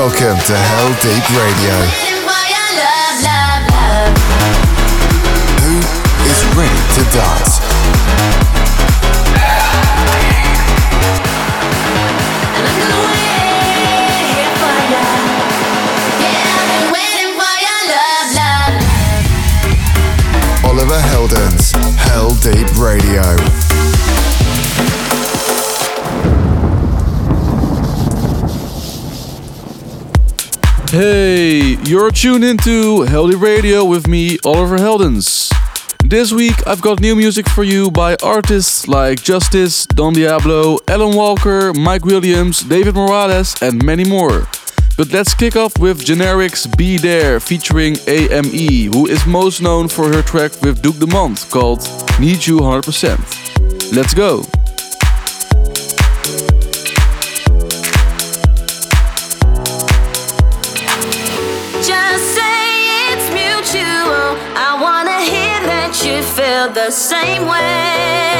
Welcome to Hell Deep Radio. Who is ready to dance? Oliver Heldens, Heldeep Radio. Hey, you're tuned into Heldeep Radio with me, Oliver Heldens. This week I've got new music for you by artists like Justice, Don Diablo, Alan Walker, Mike Williams, David Morales, and many more. But let's kick off with Generic's Be There featuring AME, who is most known for her track with Duke Dumont called Need You 100%. Let's go! The same way.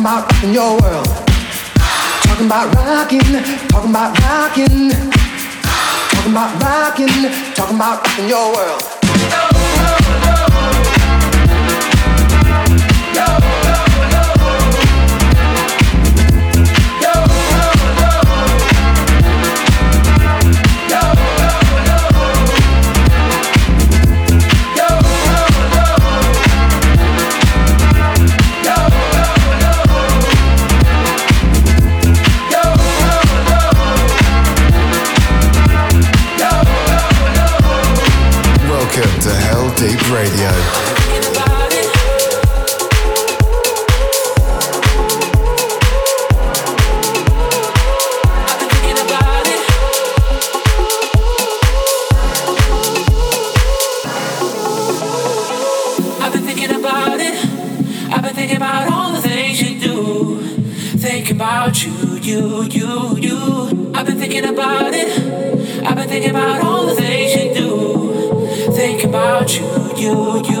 about rocking your world. Talking about rocking, talking about rocking. Talking about rocking, talking about rocking your world. Deep Radio. you, you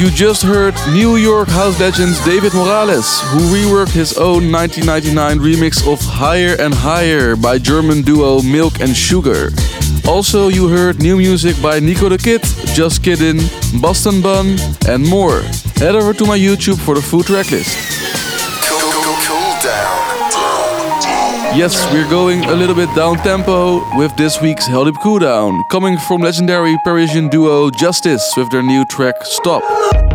you just heard New York house legend David Morales, who reworked his own 1999 remix of Higher and Higher by German duo Milk and Sugar. Also, you heard new music by Nico the Kid, Just Kiddin, Boston Bun, and more. Head over to my YouTube for the full track list. Yes, we're going a little bit down tempo with this week's Heldeep Cooldown, coming from legendary Parisian duo Justice with their new track Stop.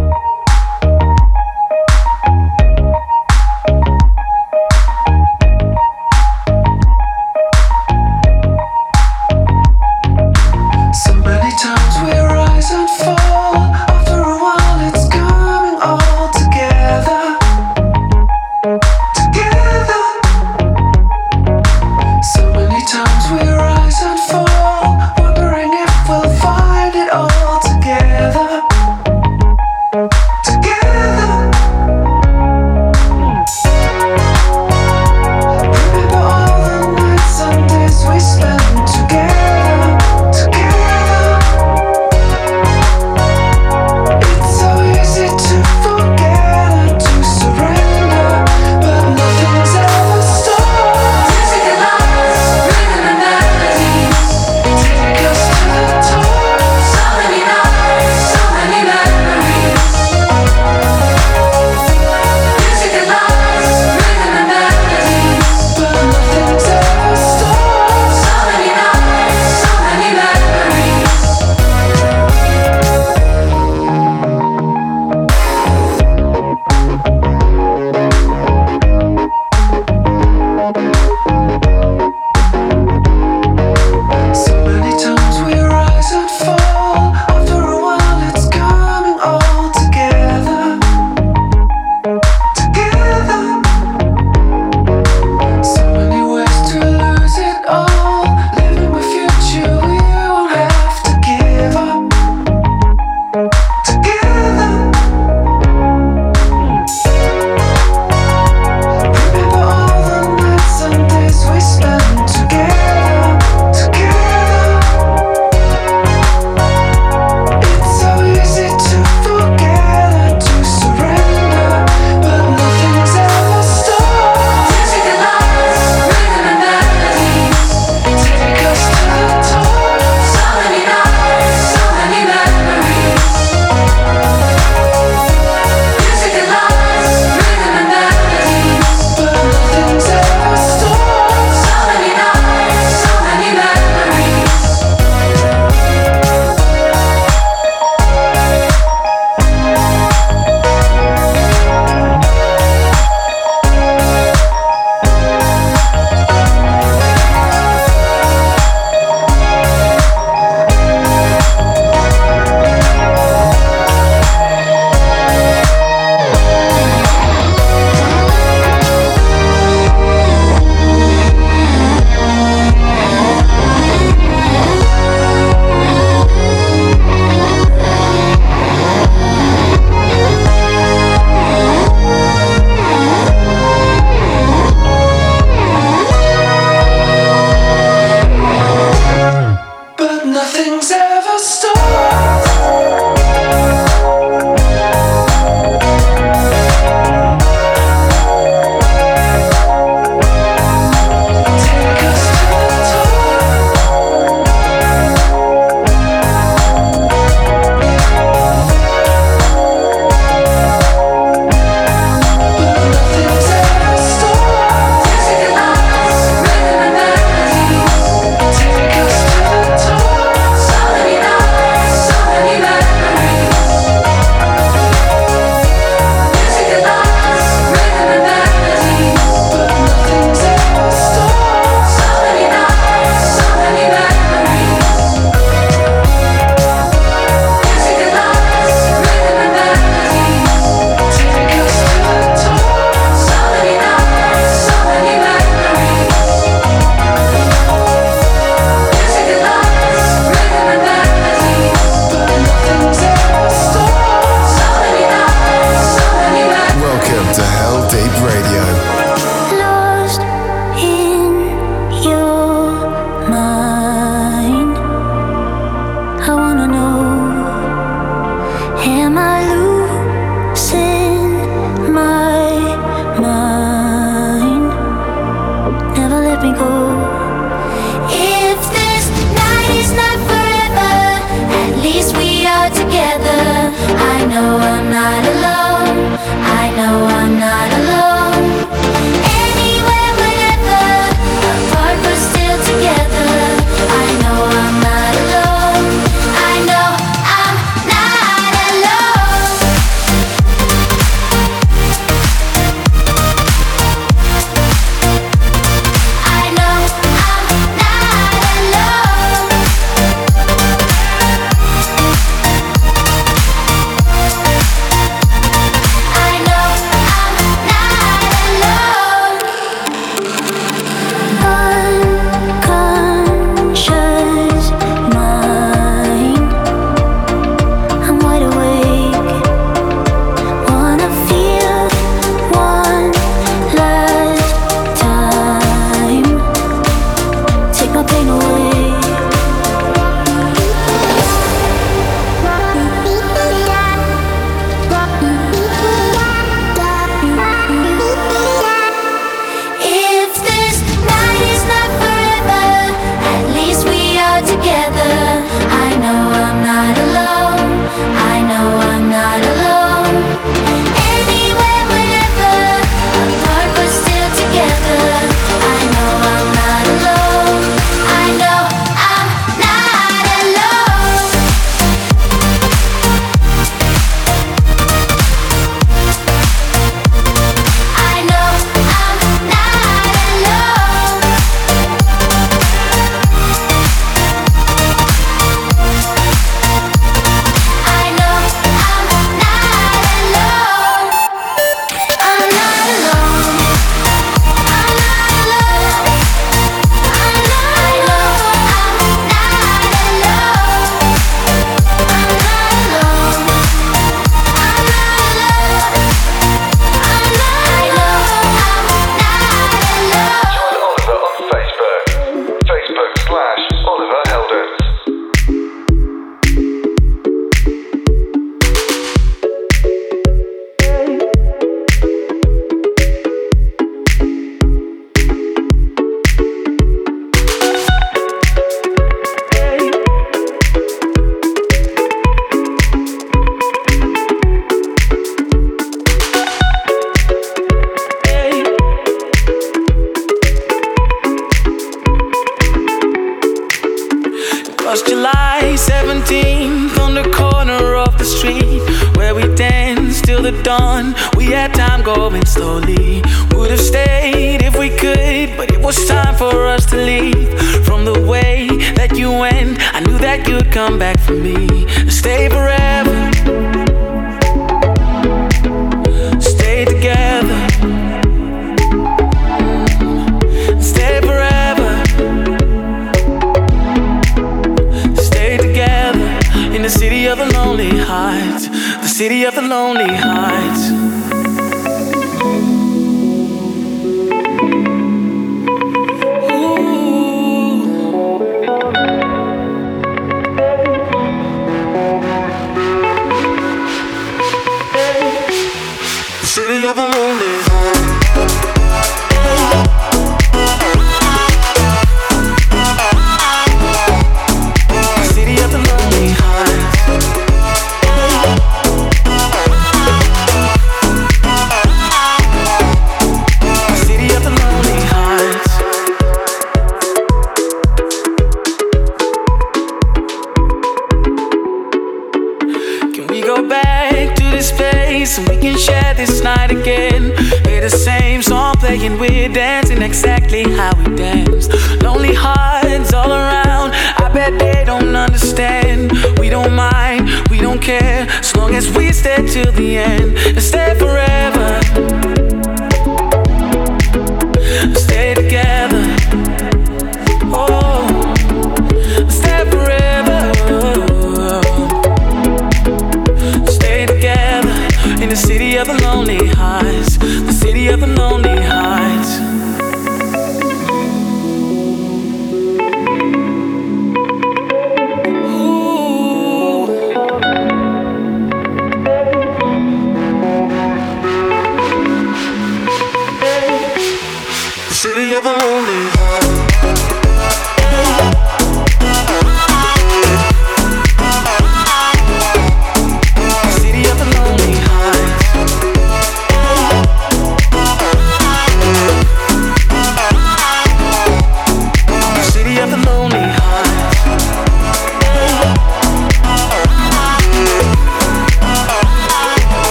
Stay till the end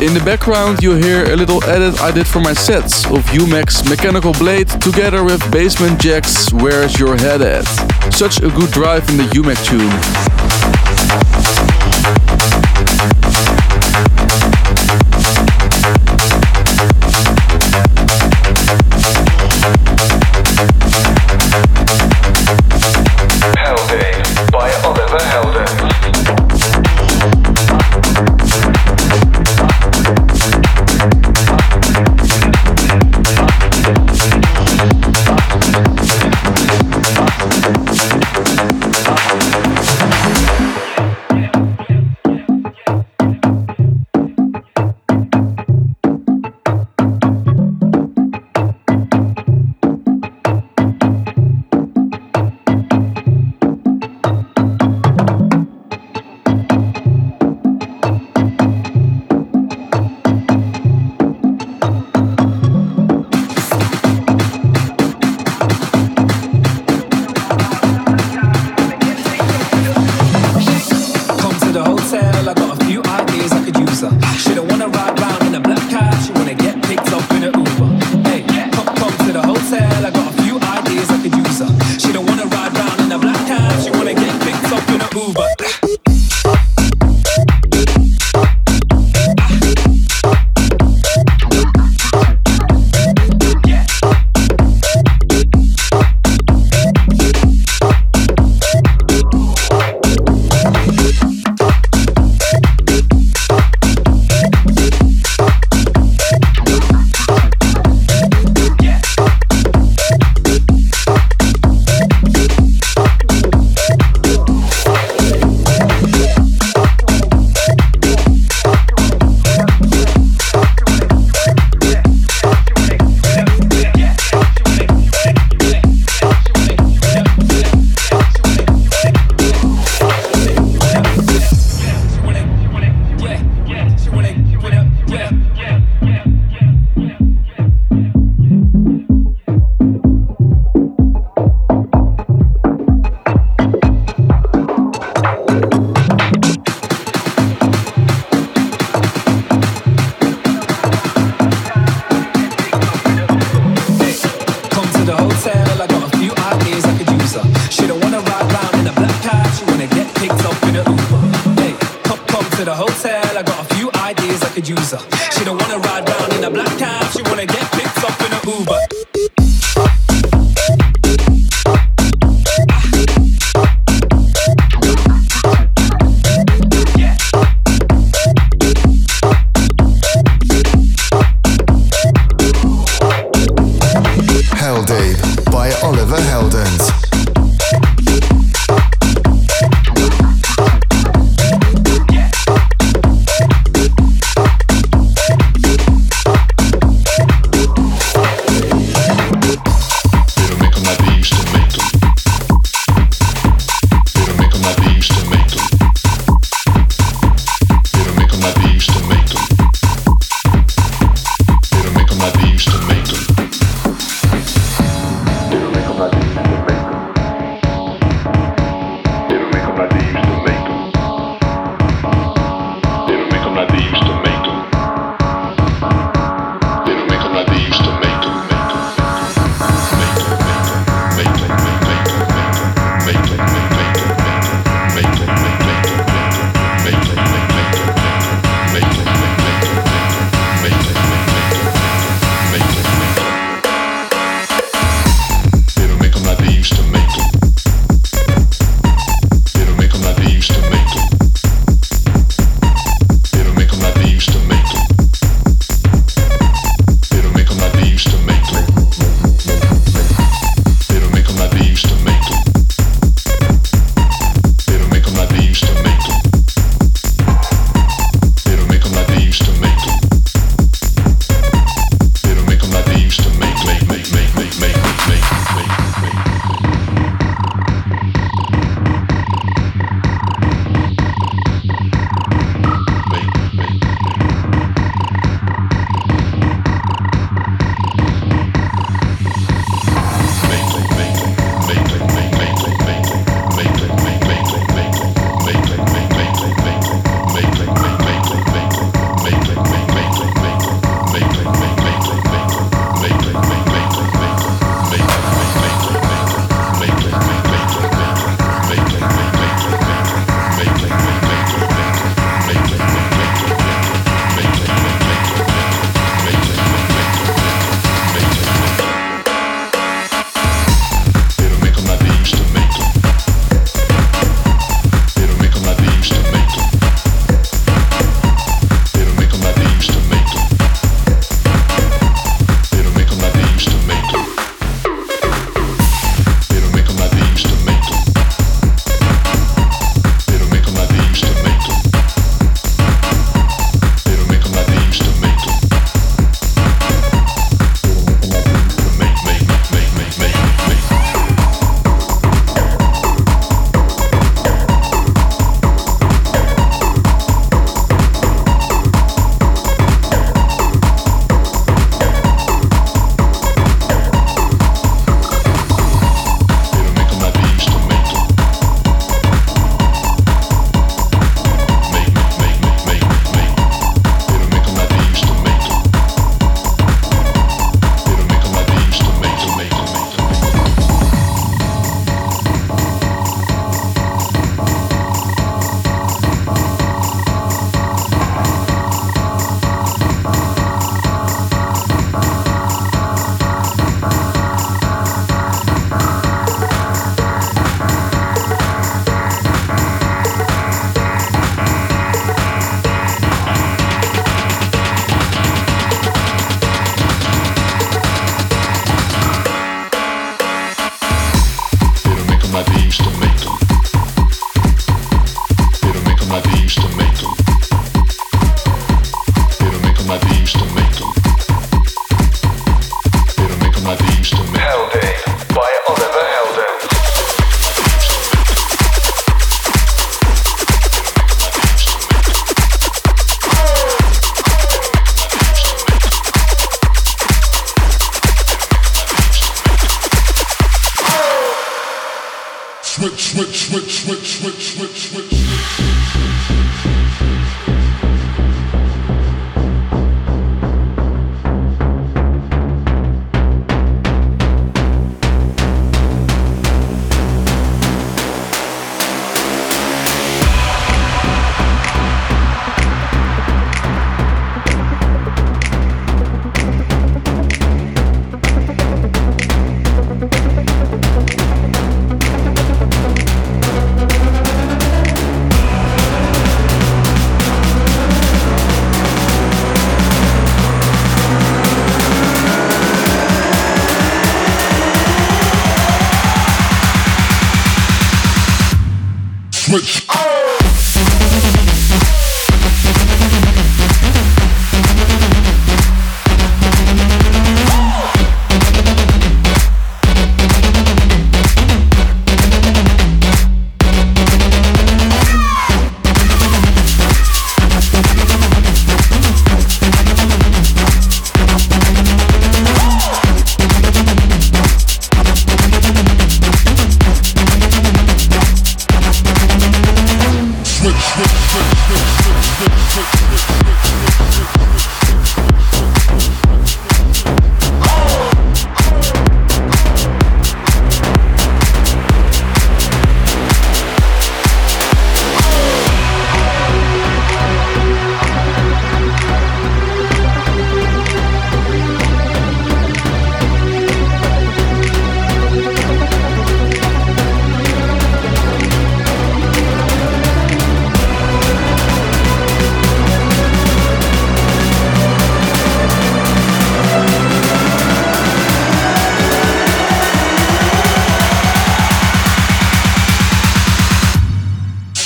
In the background you hear a little edit I did for my sets of UMAX Mechanical Blade together with Basement Jaxx Where's Your Head At. Such a good drive in the UMAX tune.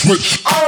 switch.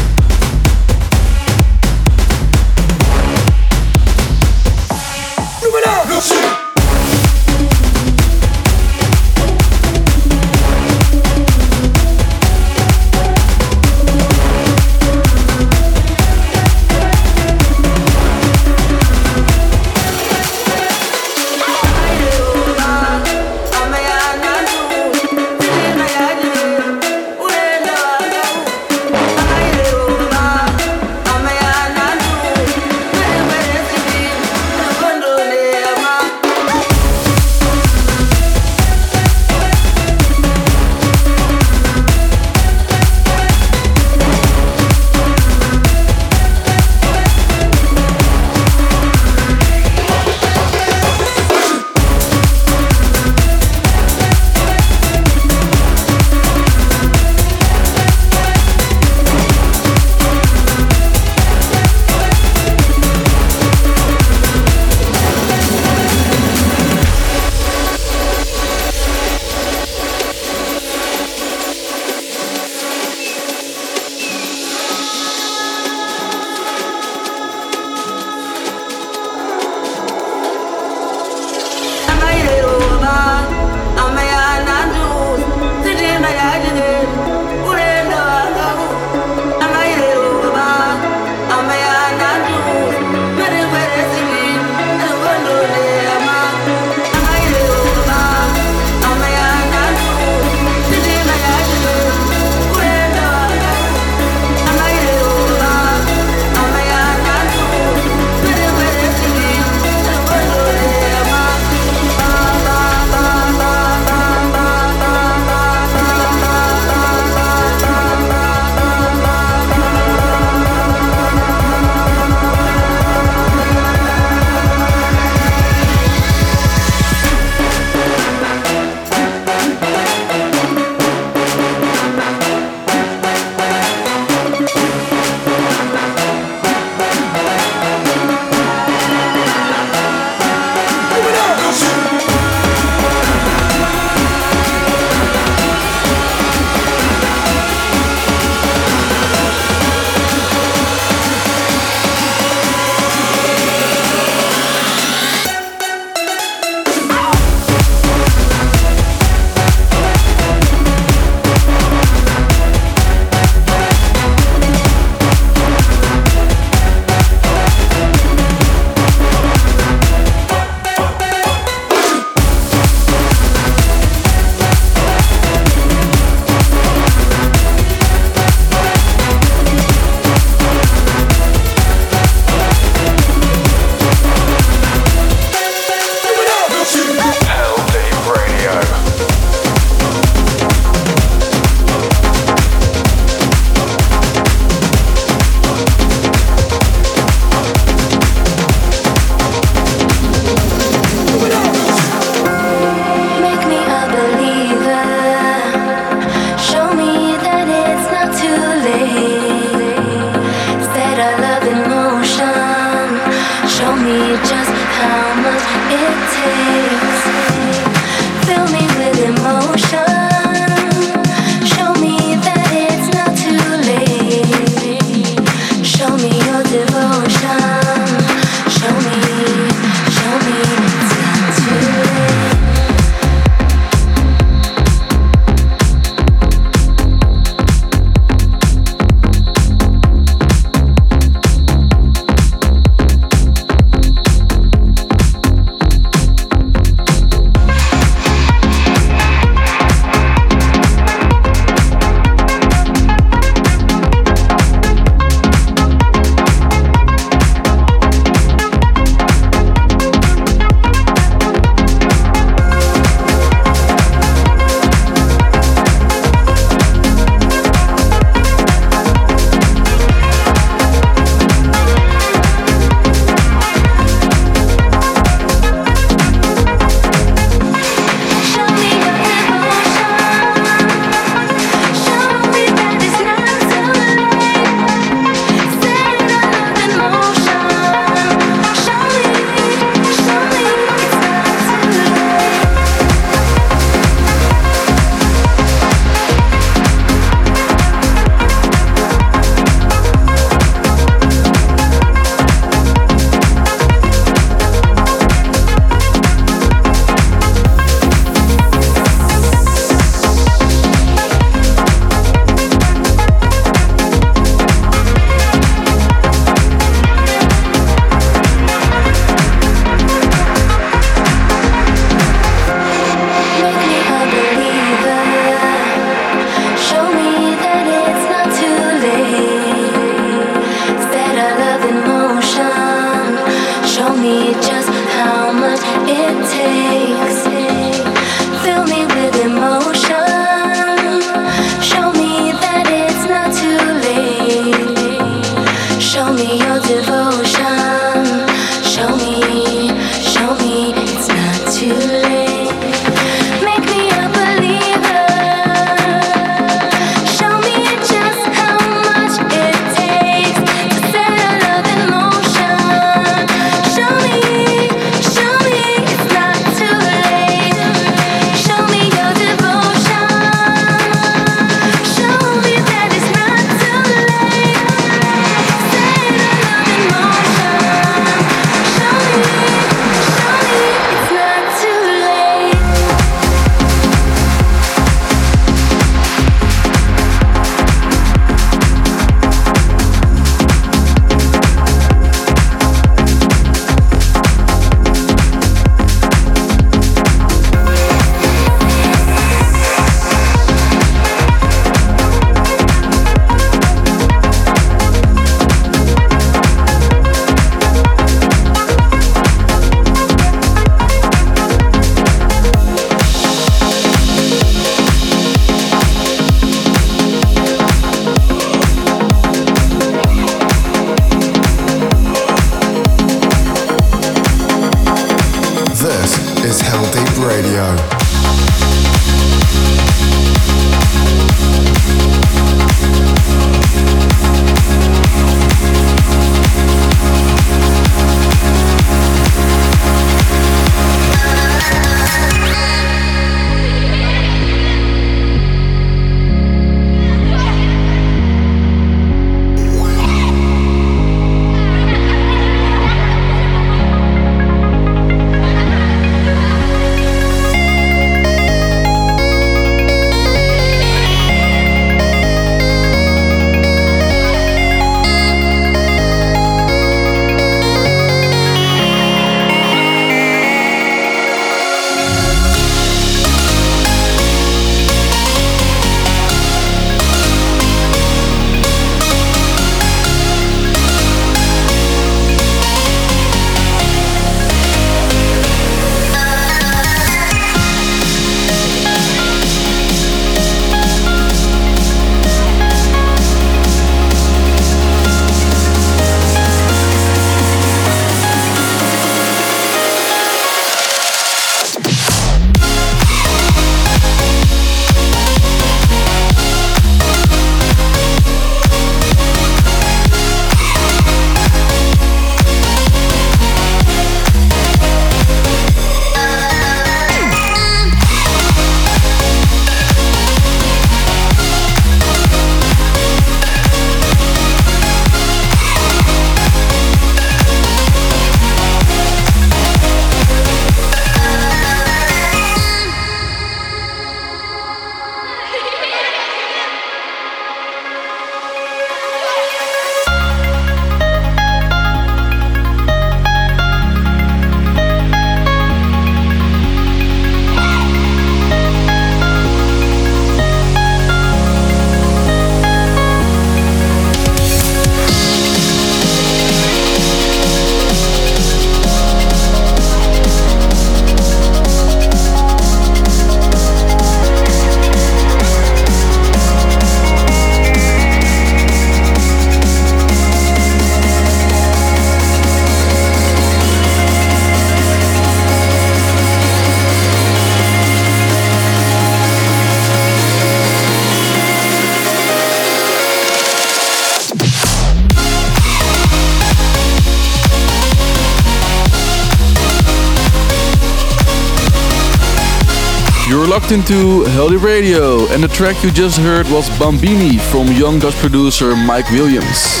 Locked into Heldeep Radio, and the track you just heard was Bambini from young Dutch producer Mike Williams.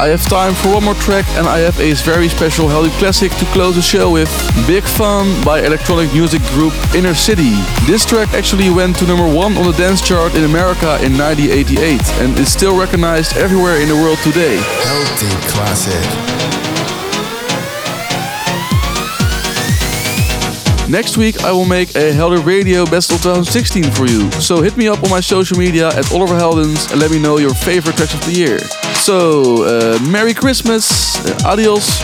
I have time for one more track, and I have a very special Heldeep classic to close the show with Big Fun by electronic music group Inner City. This track actually went to number one on the dance chart in America in 1988 and is still recognized everywhere in the world today. Heldeep Classic. Next week, I will make a Heldeep Radio Best of 2016 for you. So hit me up on my social media at Oliver Heldens and let me know your favorite tracks of the year. So, uh, Merry Christmas, uh, adios,